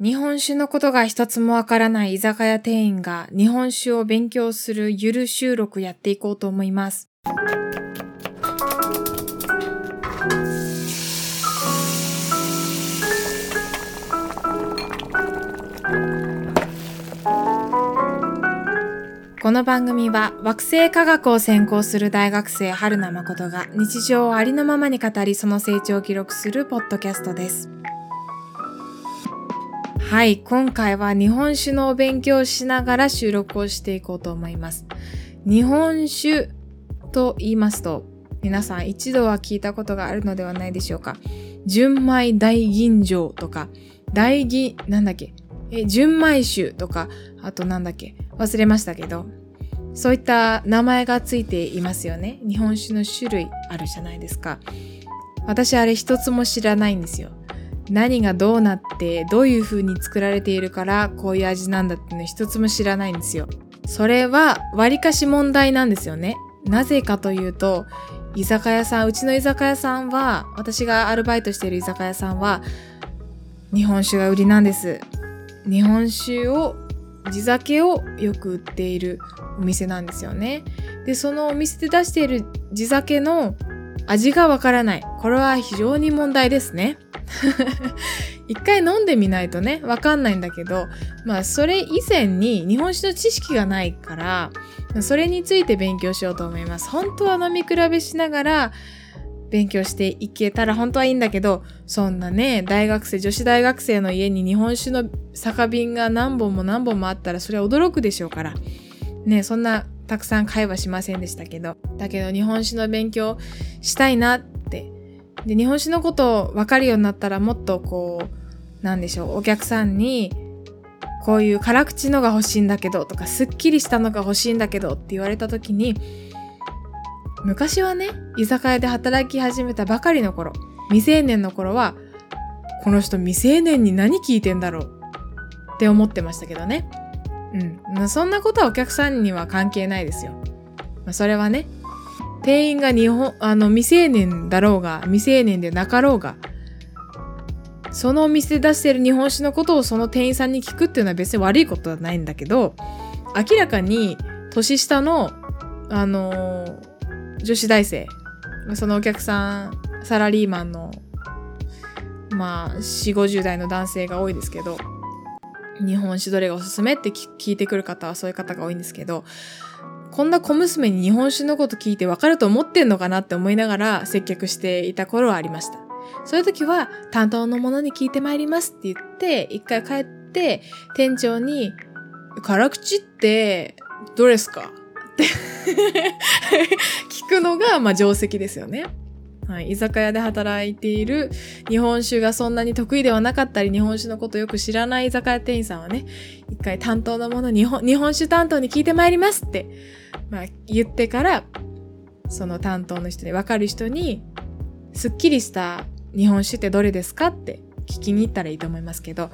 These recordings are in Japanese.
日本酒のことが一つもわからない居酒屋店員が日本酒を勉強するゆる収録やっていこうと思います。この番組は惑星科学を専攻する大学生春名誠が日常をありのままに語りその成長を記録するポッドキャストです。はい、今回は日本酒のお勉強しながら収録をしていこうと思います。日本酒と言いますと、皆さん一度は聞いたことがあるのではないでしょうか。純米大吟醸とか、大吟、なんだっけ、え、純米酒とか、あとなんだっけ、忘れましたけど、そういった名前がついていますよね。日本酒の種類あるじゃないですか。私あれ一つも知らないんですよ。何がどうなってどういう風に作られているからこういう味なんだっていうの一つも知らないんですよ。それは割かし問題なんですよね。なぜかというと居酒屋さんうちの居酒屋さんは私がアルバイトしている居酒屋さんは日本酒が売りなんです。日本酒を地酒をよく売っているお店なんですよね。でそのお店で出している地酒の味がわからない。これは非常に問題ですね。一回飲んでみないとね、わかんないんだけど、まあそれ以前に日本酒の知識がないから、それについて勉強しようと思います。本当は飲み比べしながら勉強していけたら本当はいいんだけど、そんなね、大学生、女子大学生の家に日本酒の酒瓶が何本も何本もあったらそれは驚くでしょうから。ね、そんなたくさん会話しませんでしたけど。だけど日本酒の勉強したいなってで、日本酒のことを分かるようになったらもっとこう、なんでしょう、お客さんに、こういう辛口のが欲しいんだけどとか、すっきりしたのが欲しいんだけどって言われた時に、昔はね、居酒屋で働き始めたばかりの頃、未成年の頃は、この人未成年に何聞いてんだろうって思ってましたけどね。うん。そんなことはお客さんには関係ないですよ。まあ、それはね、店員が日本、あの、未成年だろうが、未成年でなかろうが、そのお店で出してる日本酒のことをその店員さんに聞くっていうのは別に悪いことはないんだけど、明らかに年下の、あのー、女子大生、そのお客さん、サラリーマンの、まあ、4、50代の男性が多いですけど、日本酒どれがおすすめって聞いてくる方はそういう方が多いんですけど、こんな小娘に日本酒のこと聞いてわかると思ってんのかなって思いながら接客していた頃はありました。そういう時は担当の者に聞いてまいりますって言って、一回帰って店長に、辛口ってどれですか？って 聞くのが、まあ定石ですよね。はい、居酒屋で働いている日本酒がそんなに得意ではなかったり、日本酒のことよく知らない居酒屋店員さんはね、一回担当の者日本、日本酒担当に聞いてまいりますって、まあ、言ってから、その担当の人で分かる人に、すっきりした日本酒ってどれですかって聞きに行ったらいいと思いますけど、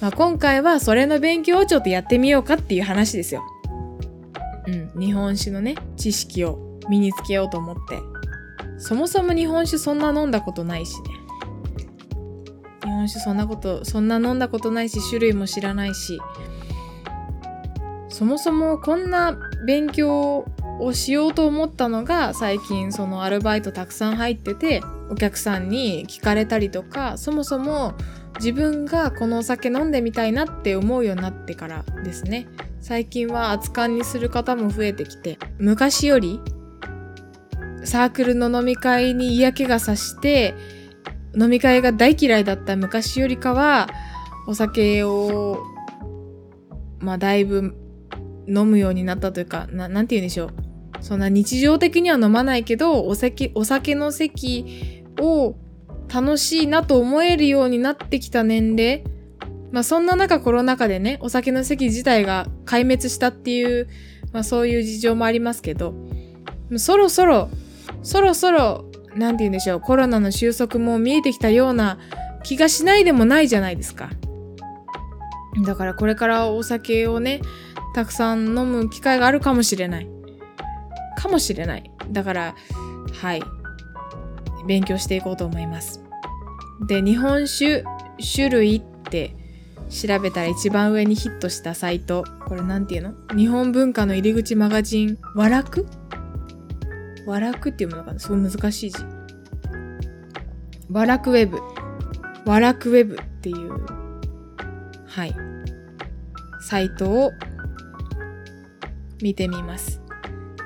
まあ、今回はそれの勉強をちょっとやってみようかっていう話ですよ。うん、日本酒のね、知識を身につけようと思って。そもそも日本酒そんな飲んだことないしね。日本酒そんなこと、そんな飲んだことないし、種類も知らないし、そもそもこんな勉強をしようと思ったのが最近そのアルバイトたくさん入っててお客さんに聞かれたりとかそもそも自分がこのお酒飲んでみたいなって思うようになってからですね最近は熱燗にする方も増えてきて昔よりサークルの飲み会に嫌気がさして飲み会が大嫌いだった昔よりかはお酒をまあだいぶ飲むようになったというかななんて言うんでしょう。そんな日常的には飲まないけどお酒お酒の席を楽しいなと思えるようになってきた年齢。まあそんな中コロナ禍でねお酒の席自体が壊滅したっていう、まあ、そういう事情もありますけど。そろそろそろそろ、なんて言うんでしょう、コロナの収束も見えてきたような気がしないでもないじゃないですか。だからこれからお酒をね、たくさん飲む機会があるかもしれない。かもしれない。だから、はい。勉強していこうと思います。で、日本酒種類って調べたら一番上にヒットしたサイト。これなんていうの？日本文化の入り口マガジン、和楽和楽っていうものかな？すごい難しい字。和楽ウェブ。和楽ウェブっていう、はい、サイトを見てみます。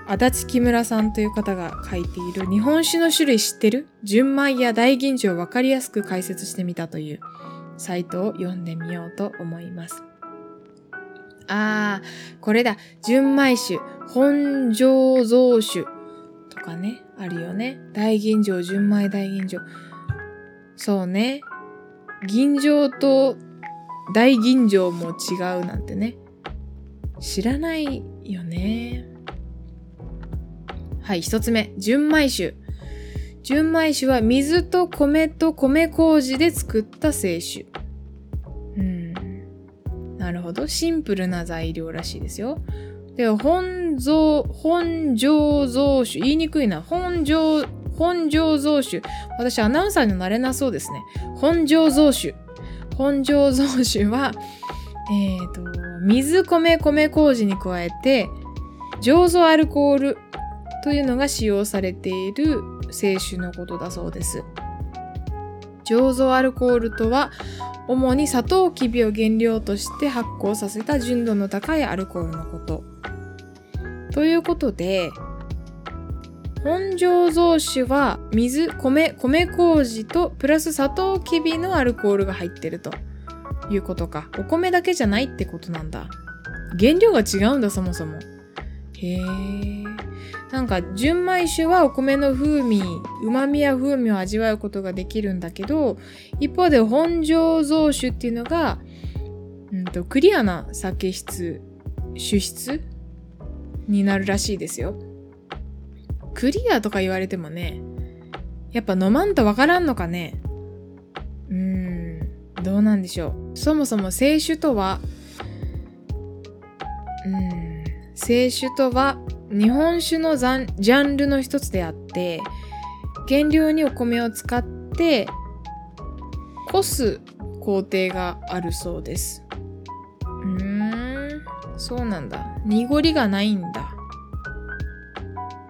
足立木村さんという方が書いている日本酒の種類知ってる？純米や大吟醸をわかりやすく解説してみたというサイトを読んでみようと思います。あー、これだ。純米酒、本醸造酒かね、あるよね。大吟醸、純米大吟醸。そうね。吟醸と大吟醸も違うなんてね。知らないよね。はい、一つ目。純米酒。純米酒は水と米と米麹で作った清酒。うん。なるほど。シンプルな材料らしいですよ。で、本造、本醸造酒。言いにくいな。本醸、本醸造酒。私、アナウンサーになれなそうですね。本醸造酒。本醸造酒は、えっ、ー、と、水、米、米麹に加えて、醸造アルコールというのが使用されている清酒のことだそうです。醸造アルコールとは主にサトウキビを原料として発酵させた純度の高いアルコールのこと。ということで本醸造酒は水、米、米麹とプラスサトウキビのアルコールが入ってるということか。お米だけじゃないってことなんだ。原料が違うんだ、そもそも。へえ。なんか純米酒はお米の風味旨味や風味を味わうことができるんだけど一方で本醸造酒っていうのが、うんと、クリアな酒質酒質になるらしいですよ。クリアとか言われてもねやっぱ飲まんとわからんのかね。うーんどうなんでしょう。そもそも清酒とはうん清酒とは日本酒のジャンルの一つであって原料にお米を使ってこす工程があるそうです。うーんそうなんだ。濁りがないんだ。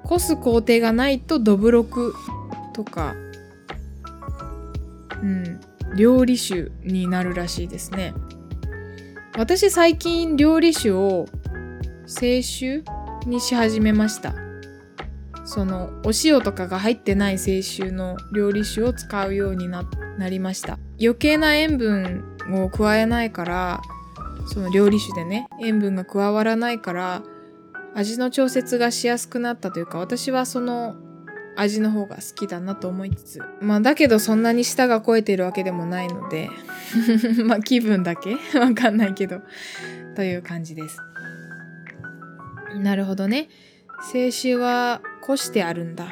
こす工程がないとどぶろくとかうん料理酒になるらしいですね。私最近料理酒を清酒にし始めました。そのお塩とかが入ってない清酒の料理酒を使うようになりました。余計な塩分を加えないからその料理酒でね塩分が加わらないから味の調節がしやすくなったというか私はその味の方が好きだなと思いつつ。まあだけどそんなに舌が肥えてるわけでもないので まあ気分だけ？わかんないけど。という感じです。なるほどね。清酒はこしてあるんだ。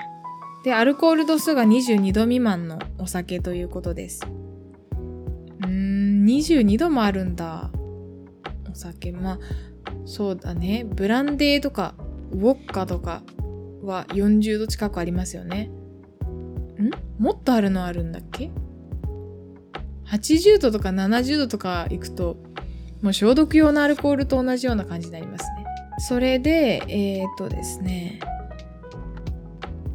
で、アルコール度数が22度未満のお酒ということです。うーん、22度もあるんだ。お酒。まあ、そうだね。ブランデーとか、ウォッカとかは40度近くありますよね。ん？もっとあるのあるんだっけ ?80 度とか70度とか行くと、もう消毒用のアルコールと同じような感じになりますね。それで、えー、とですね、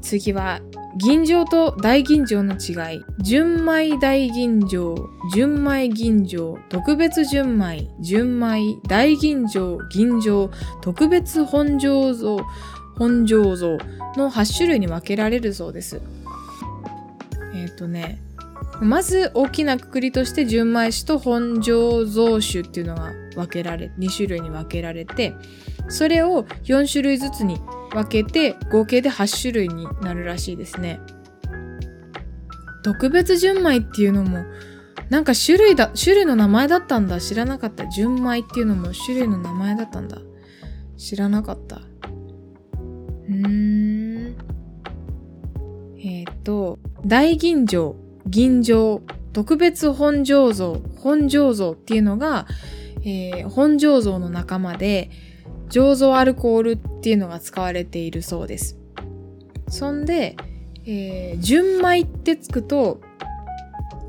次は、銀醸と大吟醸の違い。純米大吟醸、純米吟醸、特別純米、純米、大吟醸、吟醸、特別本醸造、本醸造の8種類に分けられるそうです。えっ、ー、とね、まず大きなくくりとして純米酒と本醸造酒っていうのが分けられ、2種類に分けられて、それを4種類ずつに分けて合計で8種類になるらしいですね。特別純米っていうのもなんか種類だ、種類の名前だったんだ。知らなかった。純米っていうのも種類の名前だったんだ。知らなかった。うーん。えっ、ー、と、大吟醸、吟醸、特別本醸造、本醸造っていうのが、えー、本醸造の仲間で、醸造アルコールっていうのが使われているそうです。そんで、えー、純米ってつくと、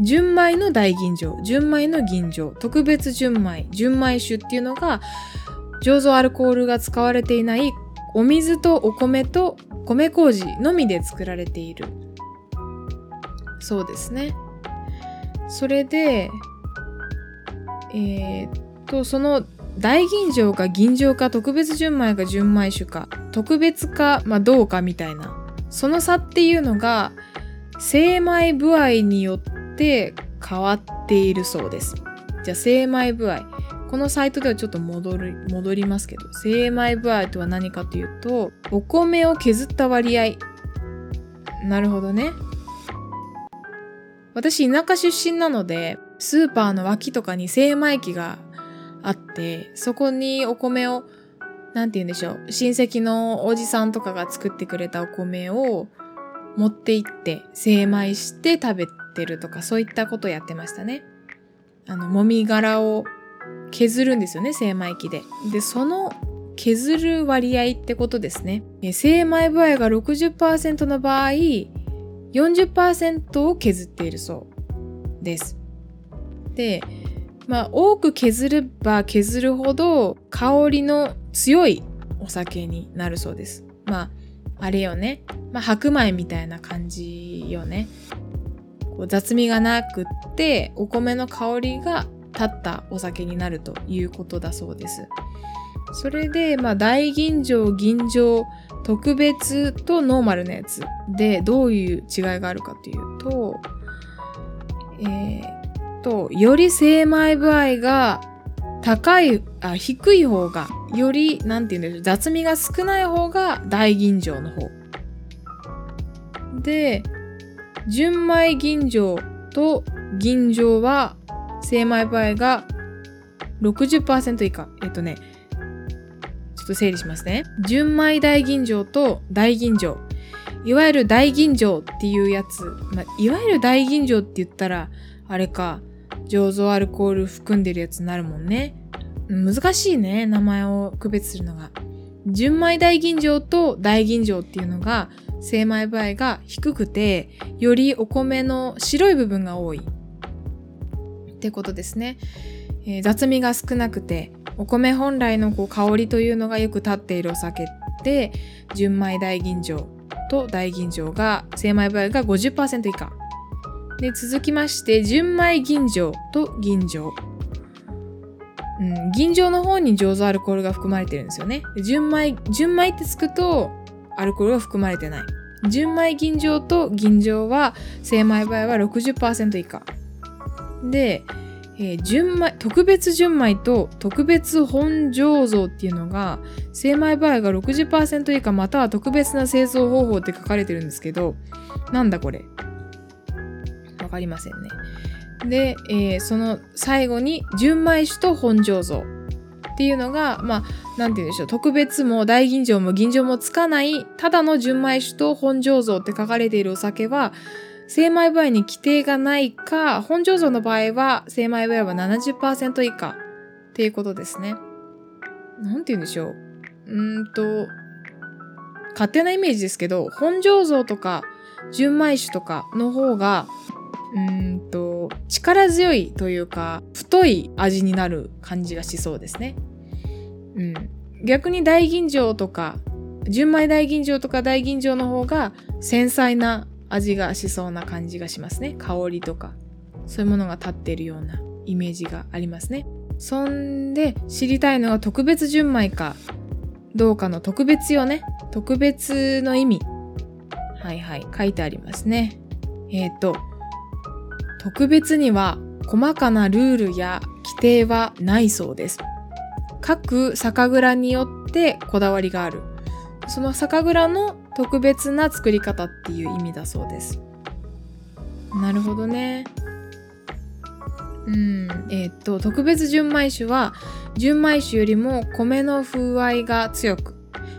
純米の大吟醸、純米の吟醸、特別純米、純米酒っていうのが、醸造アルコールが使われていないお水とお米と米麹のみで作られている。そうですね。それで、えー、っと、その大吟醸か吟醸か特別純米か純米酒か特別か、まあ、どうかみたいな。その差っていうのが精米部合によって変わっているそうです。じゃあ精米部合。このサイトではちょっと戻る戻りますけど精米部合とは何かというとお米を削った割合。なるほどね。私田舎出身なのでスーパーの脇とかに精米機があって、そこにお米を、なんて言うんでしょう、親戚のおじさんとかが作ってくれたお米を持って行って精米して食べてるとか、そういったことをやってましたね。あの、もみ殻を削るんですよね、精米機で。で、その削る割合ってことですね。精米部合が60%の場合、40%を削っているそうです。で、まあ、多く削れば削るほど香りの強いお酒になるそうです。まあ、あれよね。まあ、白米みたいな感じよね。こう雑味がなくって、お米の香りが立ったお酒になるということだそうです。それで、まあ、大吟醸、吟醸、特別とノーマルなやつでどういう違いがあるかというと、えー、と、より精米部合が高い、あ、低い方が、より、なんて言うんでしょう、雑味が少ない方が大吟醸の方。で、純米吟醸と吟醸は精米部合が60%以下。えっとね、ちょっと整理しますね。純米大吟醸と大吟醸。いわゆる大吟醸っていうやつ。ま、いわゆる大吟醸って言ったら、あれか、醸造アルコール含んでるやつになるもんね。難しいね、名前を区別するのが。純米大吟醸と大吟醸っていうのが精米部合が低くて、よりお米の白い部分が多いってことですね。えー、雑味が少なくて、お米本来のこう香りというのがよく立っているお酒って純米大吟醸と大吟醸が精米部合が50%以下で続きまして純米吟醸と吟醸、うん、吟醸の方に醸造アルコールが含まれてるんですよね。純米純米ってつくとアルコールが含まれてない。純米吟醸と吟醸は精米場合は60%以下。で、えー、純米特別純米と特別本醸造っていうのが精米場合が60%以下または特別な製造方法って書かれてるんですけどなんだこれ？わかりませんね。で、えー、その最後に純米酒と本醸造っていうのが、まあ、なんて言うんでしょう、特別も大吟醸も吟醸もつかない、ただの純米酒と本醸造って書かれているお酒は、精米部合に規定がないか、本醸造の場合は精米部合は70%以下っていうことですね。なんて言うんでしょう。うんと、勝手なイメージですけど、本醸造とか純米酒とかの方がうんと力強いというか太い味になる感じがしそうですね。うん、逆に大吟醸とか純米大吟醸とか大吟醸の方が繊細な味がしそうな感じがしますね。香りとかそういうものが立っているようなイメージがありますね。そんで知りたいのは特別純米かどうかの特別よね。特別の意味。はいはい。書いてありますね。えっ、ー、と、特別には細かなルールや規定はないそうです。各酒蔵によってこだわりがある。その酒蔵の特別な作り方っていう意味だそうです。なるほどね。うん、えー、っと、特別純米酒は、純米酒よりも米の風合いが強く、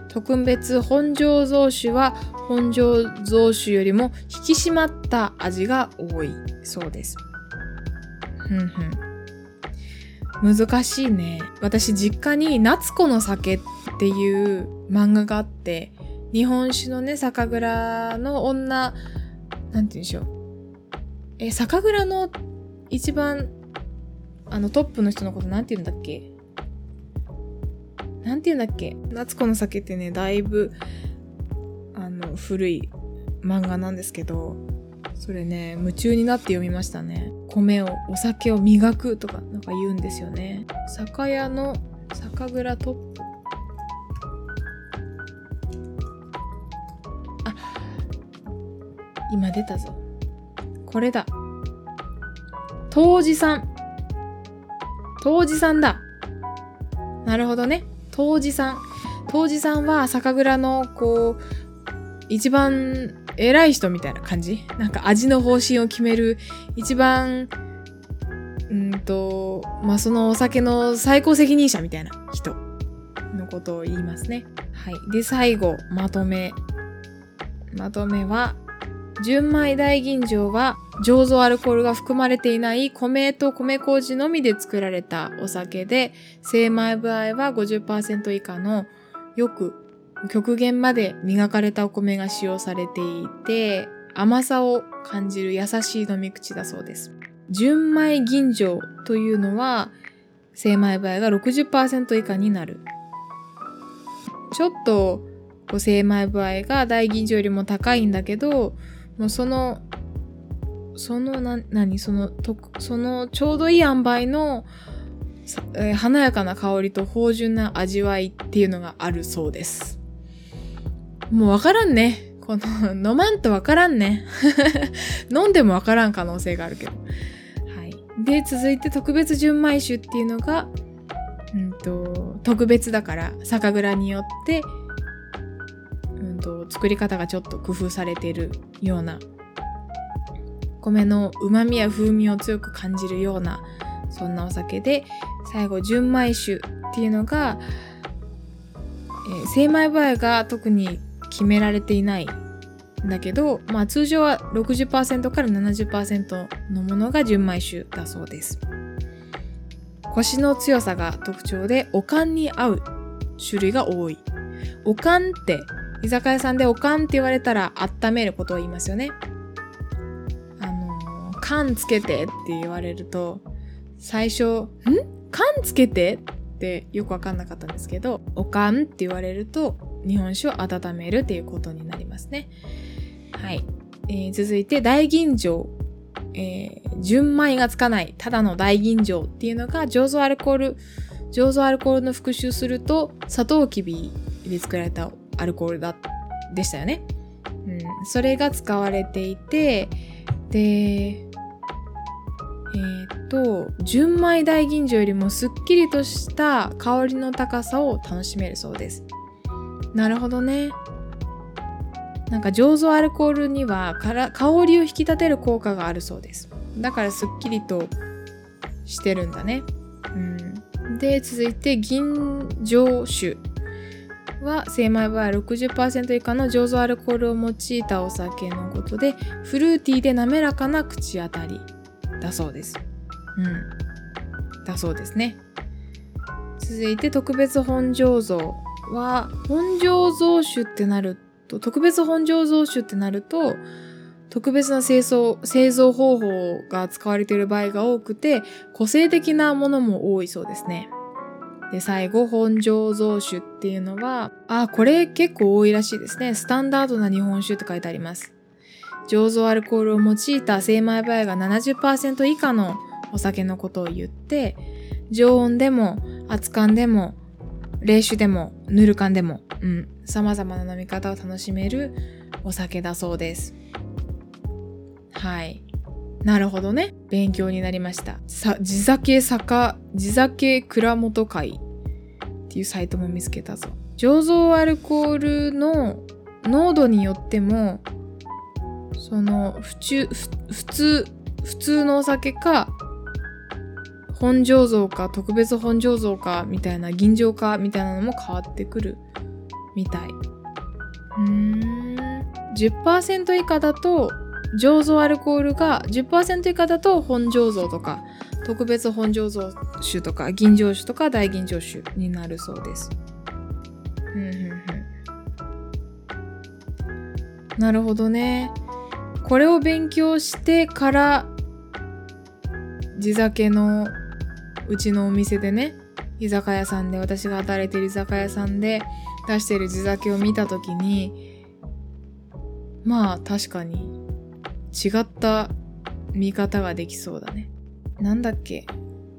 特別本醸造酒は本醸造酒よりも引き締まった味が多いそうです。ふんふん。難しいね。私実家に夏子の酒っていう漫画があって、日本酒のね、酒蔵の女、なんて言うんでしょう。え、酒蔵の一番、あのトップの人のことなんて言うんだっけ？なんて言うんだっけ？夏子の酒ってね、だいぶ、あの、古い漫画なんですけど、それね、夢中になって読みましたね。米を、お酒を磨くとかなんか言うんですよね。酒屋の酒蔵トップ。あ、今出たぞ。これだ。当時さん。当時さんだ。なるほどね。当時さん。当時さんは酒蔵のこう、一番偉い人みたいな感じ？なんか味の方針を決める一番、うんと、まあ、そのお酒の最高責任者みたいな人のことを言いますね。はい。で、最後、まとめ。まとめは、純米大吟醸は醸造アルコールが含まれていない米と米麹のみで作られたお酒で、精米部合は50%以下のよく極限まで磨かれたお米が使用されていて、甘さを感じる優しい飲み口だそうです。純米吟醸というのは、精米部合が60%以下になる。ちょっと、精米部合が大吟醸よりも高いんだけど、もうその、そのな、何？その、と、そのちょうどいい塩梅の、えー、華やかな香りと芳醇な味わいっていうのがあるそうです。もうわからんね。この、飲まんとわからんね。飲んでもわからん可能性があるけど。はい。で、続いて特別純米酒っていうのが、うんと、特別だから、酒蔵によって、うんと、作り方がちょっと工夫されているような、米の旨味や風味を強く感じるような、そんなお酒で、最後、純米酒っていうのが、えー、精米場合が特に決められていないんだけど、まあ通常は60%から70%のものが純米酒だそうです。コシの強さが特徴で、おかんに合う種類が多い。おかんって、居酒屋さんでおかんって言われたら温めることを言いますよね。缶つけてって言われると、最初、ん？缶つけて？ってよくわかんなかったんですけど、おかんって言われると、日本酒を温めるっていうことになりますね。はい。えー、続いて、大吟醸。えー、純米がつかない、ただの大吟醸っていうのが、醸造アルコール、醸造アルコールの復習すると、サトウキビで作られたアルコールだ、でしたよね。うん。それが使われていて、で、えー、っと、純米大吟醸よりもすっきりとした香りの高さを楽しめるそうです。なるほどね。なんか醸造アルコールにはから香りを引き立てる効果があるそうです。だからすっきりとしてるんだね。うん、で、続いて銀醸酒は精米場合60%以下の醸造アルコールを用いたお酒のことでフルーティーで滑らかな口当たりだそうです。うん。だそうですね。続いて特別本醸造は、本醸造酒ってなると、特別本醸造酒ってなると、特別な製造、製造方法が使われている場合が多くて、個性的なものも多いそうですね。で、最後、本醸造酒っていうのは、あ、これ結構多いらしいですね。スタンダードな日本酒って書いてあります。醸造アルコールを用いた精米バイが70%以下のお酒のことを言って、常温でも熱燗でも冷酒でもぬる燗でも、うん、様々な飲み方を楽しめるお酒だそうです。はい。なるほどね。勉強になりました。さ、地酒酒、地酒蔵元会っていうサイトも見つけたぞ。醸造アルコールの濃度によっても、その、普通、普通、普通のお酒か、本醸造か特別本醸造かみたいな吟醸かみたいなのも変わってくるみたい。うーん。10%以下だと醸造アルコールが10%以下だと本醸造とか特別本醸造酒とか吟醸酒とか大吟醸酒になるそうです。うんんんなるほどね。これを勉強してから地酒のうちのお店でね居酒屋さんで私が働いてる居酒屋さんで出してる地酒を見た時にまあ確かに違った見方ができそうだね。なんだっけ？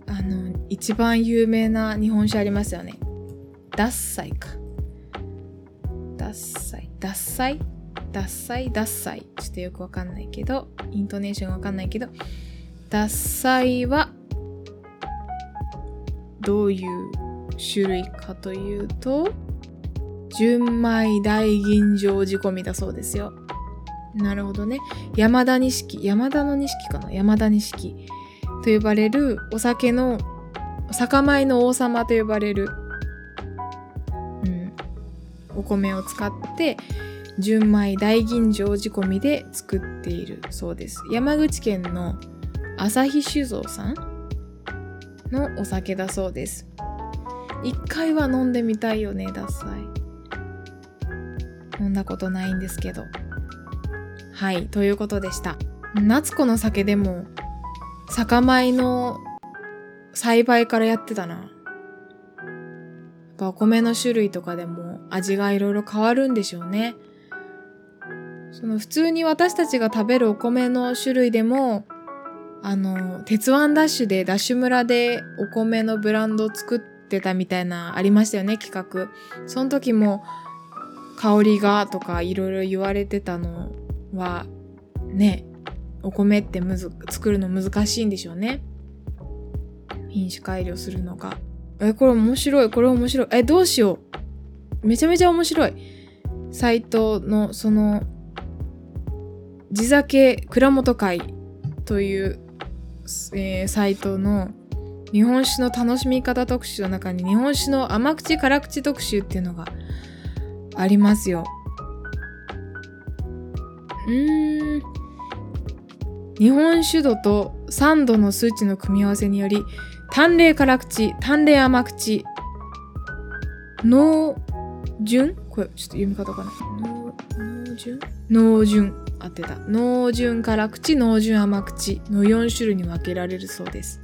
あの一番有名な日本酒ありますよね。ダッサイか。ダッサイ。ダッサイ？ダッサイダッサイ。ちょっとよくわかんないけど、イントネーションわかんないけど、ダッサイはどういう種類かというと、純米大吟醸仕込みだそうですよ。なるほどね。山田錦、山田の錦かな？山田錦と呼ばれるお酒の酒米の王様と呼ばれる、うん、お米を使って純米大吟醸仕込みで作っているそうです。山口県の朝日酒造さんのお酒だそうです。一回は飲んでみたいよね、ダッサイ。飲んだことないんですけど。はい、ということでした。夏子の酒でも、酒米の栽培からやってたな。やっぱお米の種類とかでも味がいろいろ変わるんでしょうね。その普通に私たちが食べるお米の種類でも、あの、鉄腕ダッシュでダッシュ村でお米のブランドを作ってたみたいなありましたよね、企画。その時も香りがとかいろいろ言われてたのはねお米ってむず作るの難しいんでしょうね。品種改良するのが。えこれ面白いこれ面白い。えどうしよう。めちゃめちゃ面白い。サイトのその地酒蔵元会という、えー、サイトの日本酒の楽しみ方特集の中に日本酒の甘口辛口特集っていうのがありますよ。うーん。日本酒度と酸度の数値の組み合わせにより、淡麗辛口、淡麗甘口、濃純これ、ちょっと読み方かな。濃純濃純。合ってた。濃純辛口、濃純甘口の4種類に分けられるそうです。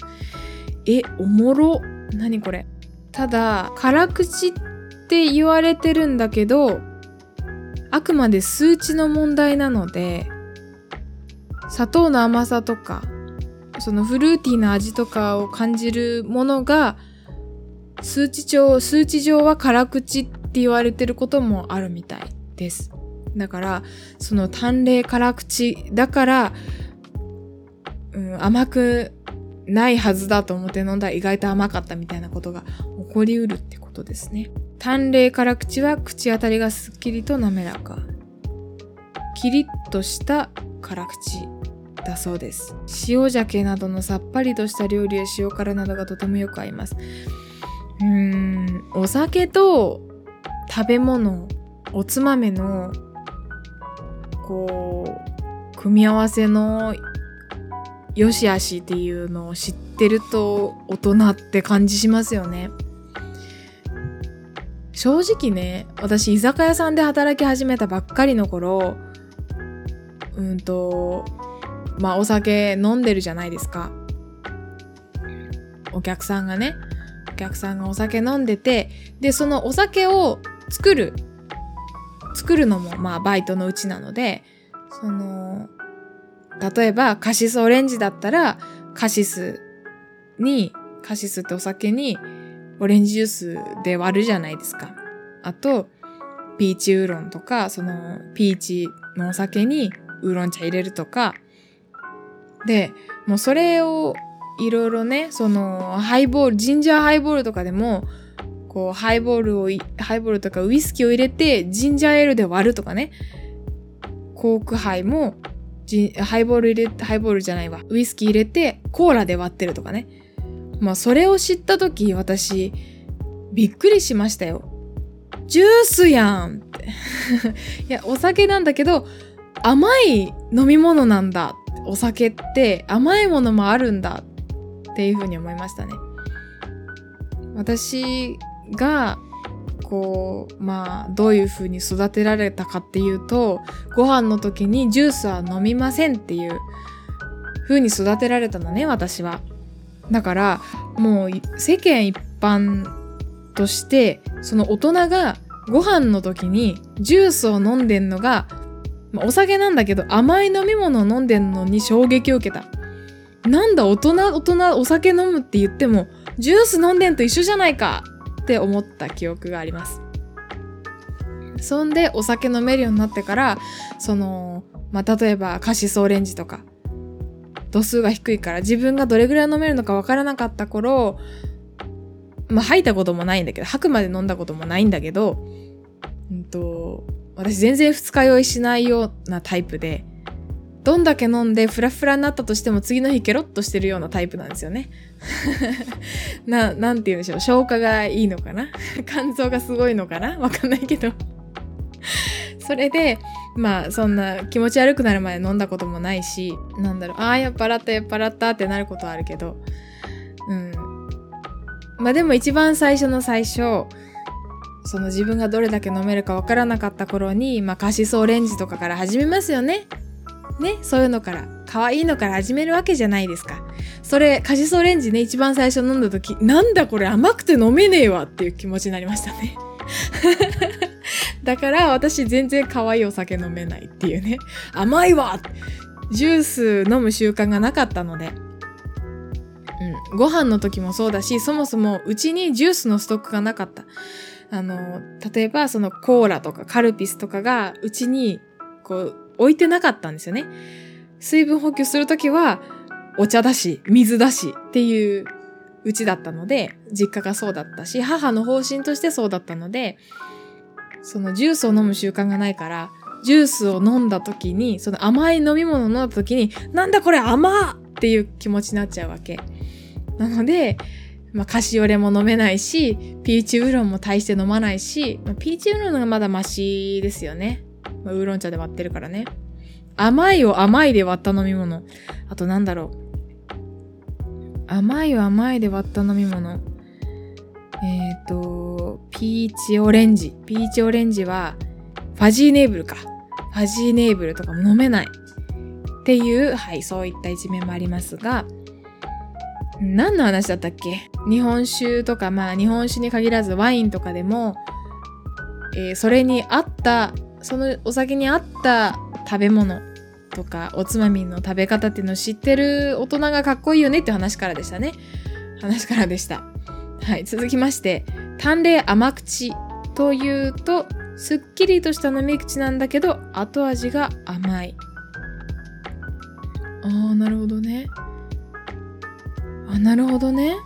え、おもろ。何これ。ただ、辛口って言われてるんだけど、あくまで数値の問題なので砂糖の甘さとかそのフルーティーな味とかを感じるものが数値上数値上は辛口って言われてることもあるみたいですだからその淡麗辛口だから、うん、甘くないはずだと思って飲んだら意外と甘かったみたいなことが起こりうるってことですね。淡麗辛口は口当たりがすっきりと滑らか。キリッとした辛口だそうです。塩鮭などのさっぱりとした料理や塩辛などがとてもよく合います。うーん、お酒と食べ物、おつまみのこう、組み合わせの良し悪しっていうのを知ってると大人って感じしますよね。正直ね、私居酒屋さんで働き始めたばっかりの頃、うんと、まあお酒飲んでるじゃないですか。お客さんがね、お客さんがお酒飲んでて、で、そのお酒を作る、作るのもまあバイトのうちなので、その、例えばカシスオレンジだったら、カシスに、カシスってお酒にオレンジジュースで割るじゃないですか。あと、ピーチウーロンとか、その、ピーチのお酒にウーロン茶入れるとか。で、もうそれをいろいろね、その、ハイボール、ジンジャーハイボールとかでも、こう、ハイボールを、ハイボールとかウイスキーを入れて、ジンジャーエールで割るとかね。コークハイも、ハイボール入れ、ハイボールじゃないわ。ウイスキー入れて、コーラで割ってるとかね。まあそれを知った時私びっくりしましたよ。ジュースやんって。いや、お酒なんだけど甘い飲み物なんだ。お酒って甘いものもあるんだっていうふうに思いましたね。私がこうまあどういう風に育てられたかっていうとご飯の時にジュースは飲みませんっていう風に育てられたのね私は。だからもう世間一般としてその大人がご飯の時にジュースを飲んでんのが、まあ、お酒なんだけど甘い飲み物を飲んでんのに衝撃を受けた。なんだ大人大人お酒飲むって言ってもジュース飲んでんと一緒じゃないかって思った記憶があります。そんでお酒飲めるようになってからそのまあ例えばカシスオレンジとか度数が低いから自分がどれぐらい飲めるのかわからなかった頃まあ吐いたこともないんだけど吐くまで飲んだこともないんだけど、うんと、私全然二日酔いしないようなタイプでどんだけ飲んでフラフラになったとしても次の日ケロッとしてるようなタイプなんですよね。な、なんて言うんでしょう。消化がいいのかな？肝臓がすごいのかな？わかんないけどそれで、まあそんな気持ち悪くなるまで飲んだこともないし、なんだろう、ああ、酔っ払った酔っ払ったってなることはあるけど、うん。まあでも一番最初の最初、その自分がどれだけ飲めるかわからなかった頃に、まあカシスオレンジとかから始めますよね。ね、そういうのから、可愛いのから始めるわけじゃないですか。それ、カシスオレンジね、一番最初飲んだ時、なんだこれ甘くて飲めねえわっていう気持ちになりましたね。だから私全然可愛いお酒飲めないっていうね。甘いわジュース飲む習慣がなかったので。うん。ご飯の時もそうだし、そもそもうちにジュースのストックがなかった。あの、例えばそのコーラとかカルピスとかがうちにこう置いてなかったんですよね。水分補給するときはお茶だし、水だしっていううちだったので、実家がそうだったし、母の方針としてそうだったので、そのジュースを飲む習慣がないから、ジュースを飲んだ時に、その甘い飲み物を飲んだ時に、なんだこれ甘っていう気持ちになっちゃうわけ。なので、まあ、カシオレも飲めないし、ピーチウーロンも大して飲まないし、まあ、ピーチウーロンがまだマシですよね。まあ、ウーロン茶で割ってるからね。甘いを甘いで割った飲み物。あとなんだろう。甘いを甘いで割った飲み物。えっ、ー、と、ピーチオレンジ。ピーチオレンジは、ファジーネーブルか。ファジーネーブルとかも飲めない。っていう、はい、そういった一面もありますが、何の話だったっけ？日本酒とか、まあ日本酒に限らずワインとかでも、えー、それに合った、そのお酒に合った食べ物とかおつまみの食べ方っていうのを知ってる大人がかっこいいよねって話からでしたね。話からでした。はい、続きまして、淡麗甘口というと、すっきりとした飲み口なんだけど、後味が甘い。あー、なるほどね。あ、なるほどね。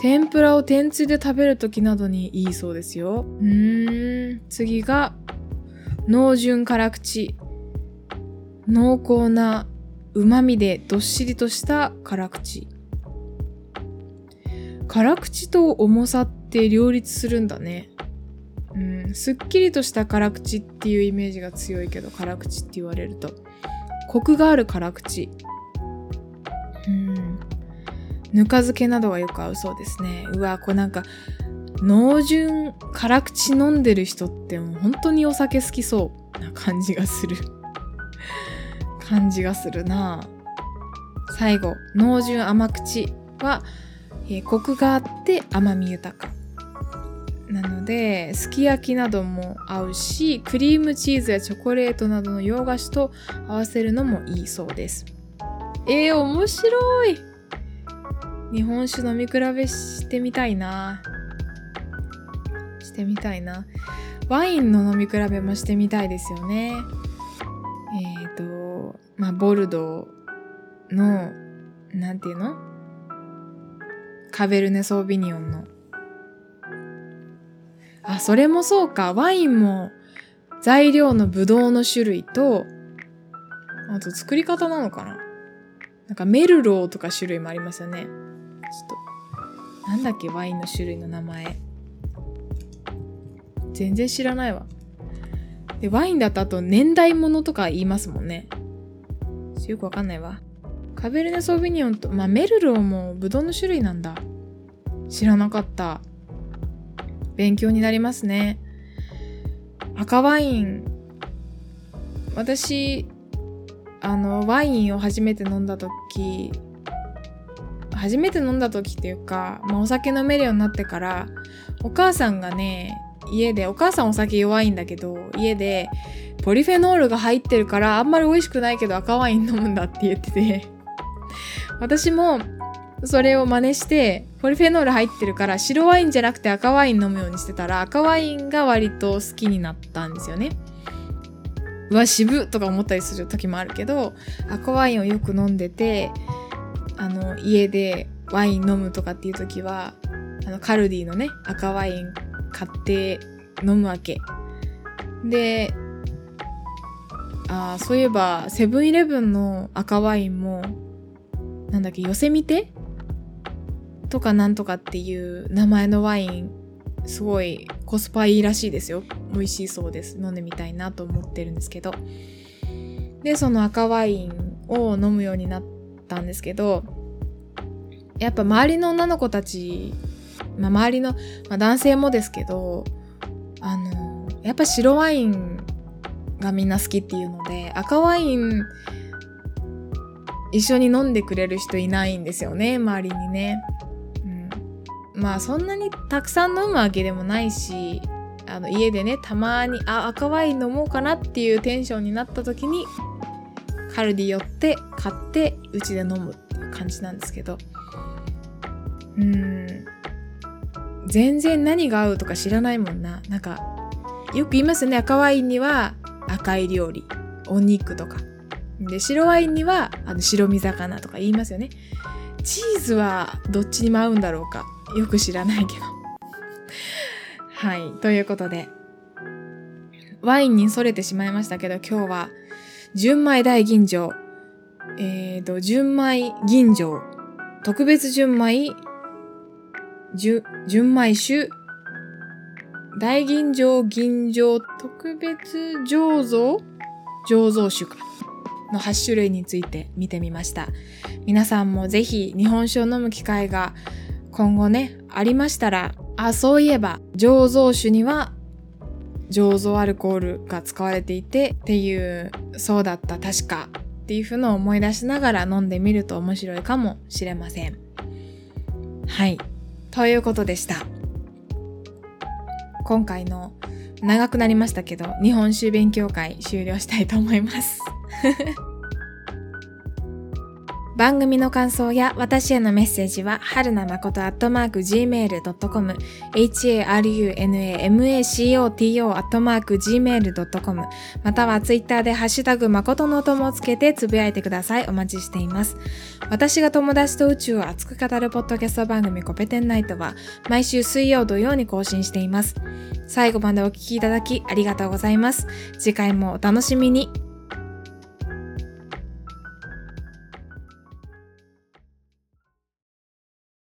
天ぷらを天つゆで食べるときなどにいいそうですよ。うーん。次が、濃純辛口。濃厚な旨味でどっしりとした辛口。辛口と重さって両立するんだね。うん、すっきりとした辛口っていうイメージが強いけど辛口って言われるとコクがある辛口うんぬか漬けなどがよく合うそうですねうわこれなんか濃純辛口飲んでる人ってもう本当にお酒好きそうな感じがする。感じがするな。最後濃純甘口はえー、コクがあって甘み豊か。なのですき焼きなども合うしクリームチーズやチョコレートなどの洋菓子と合わせるのもいいそうです。えー、面白い。日本酒飲み比べしてみたいな。してみたいなワインの飲み比べもしてみたいですよねえっ、ー、とまあボルドーのなんていうの？カベルネ・ソービニオンの。あ、それもそうか。ワインも材料のブドウの種類と、あと作り方なのかななんかメルローとか種類もありますよね。ちょっと、なんだっけ？ワインの種類の名前。全然知らないわ。で、ワインだとあと年代物とか言いますもんね。よくわかんないわ。カベルネ・ソービニオンと、まあ、メルローもブドウの種類なんだ。知らなかった。勉強になりますね。赤ワイン。私、あの、ワインを初めて飲んだ時、初めて飲んだ時っていうか、まあ、お酒飲めるようになってから、お母さんがね、家で、お母さんお酒弱いんだけど、家で、ポリフェノールが入ってるから、あんまり美味しくないけど赤ワイン飲むんだって言ってて、私も、それを真似して、ポリフェノール入ってるから白ワインじゃなくて赤ワイン飲むようにしてたら赤ワインが割と好きになったんですよね。うわ、渋とか思ったりする時もあるけど、赤ワインをよく飲んでて、あの、家でワイン飲むとかっていう時は、あの、カルディのね、赤ワイン買って飲むわけ。で、あそういえば、セブンイレブンの赤ワインも、なんだっけ、寄せみてとかなんとかっていう名前のワインすごいコスパいいらしいですよ。美味しそうです。飲んでみたいなと思ってるんですけど。でその赤ワインを飲むようになったんですけどやっぱ周りの女の子たち、まあ、周りの、まあ、男性もですけどあのやっぱ白ワインがみんな好きっていうので赤ワイン一緒に飲んでくれる人いないんですよね周りにね。うん。まあそんなにたくさん飲むわけでもないしあの家でねたまにあ赤ワイン飲もうかなっていうテンションになった時にカルディ寄って買ってうちで飲むっていう感じなんですけど。うん。全然何が合うとか知らないもんな。なんかよく言いますよね。赤ワインには赤い料理。お肉とか。で白ワインにはあの白身魚とか言いますよね。チーズはどっちにも合うんだろうか。よく知らないけど。はい。ということで、ワインに逸れてしまいましたけど、今日は、純米大吟醸、えーと、純米吟醸、特別純米、純米酒、大吟醸吟醸特別醸造醸造酒か。の8種類について見てみました。皆さんもぜひ日本酒を飲む機会が今後ね、ありましたら、あ、そういえば、醸造酒には醸造アルコールが使われていてっていう、そうだった、確かっていうのを思い出しながら飲んでみると面白いかもしれません。はい。ということでした。今回の長くなりましたけど、日本酒勉強会終了したいと思います。番組の感想や私へのメッセージは、はるなまことアットマーク gmail.com、harunamacoto アットマーク gmail.com、またはツイッターでハッシュタグまことの友をつけてつぶやいてください。お待ちしています。私が友達と宇宙を熱く語るポッドキャスト番組コペテンナイトは、毎週水曜土曜に更新しています。最後までお聴きいただきありがとうございます。次回もお楽しみに。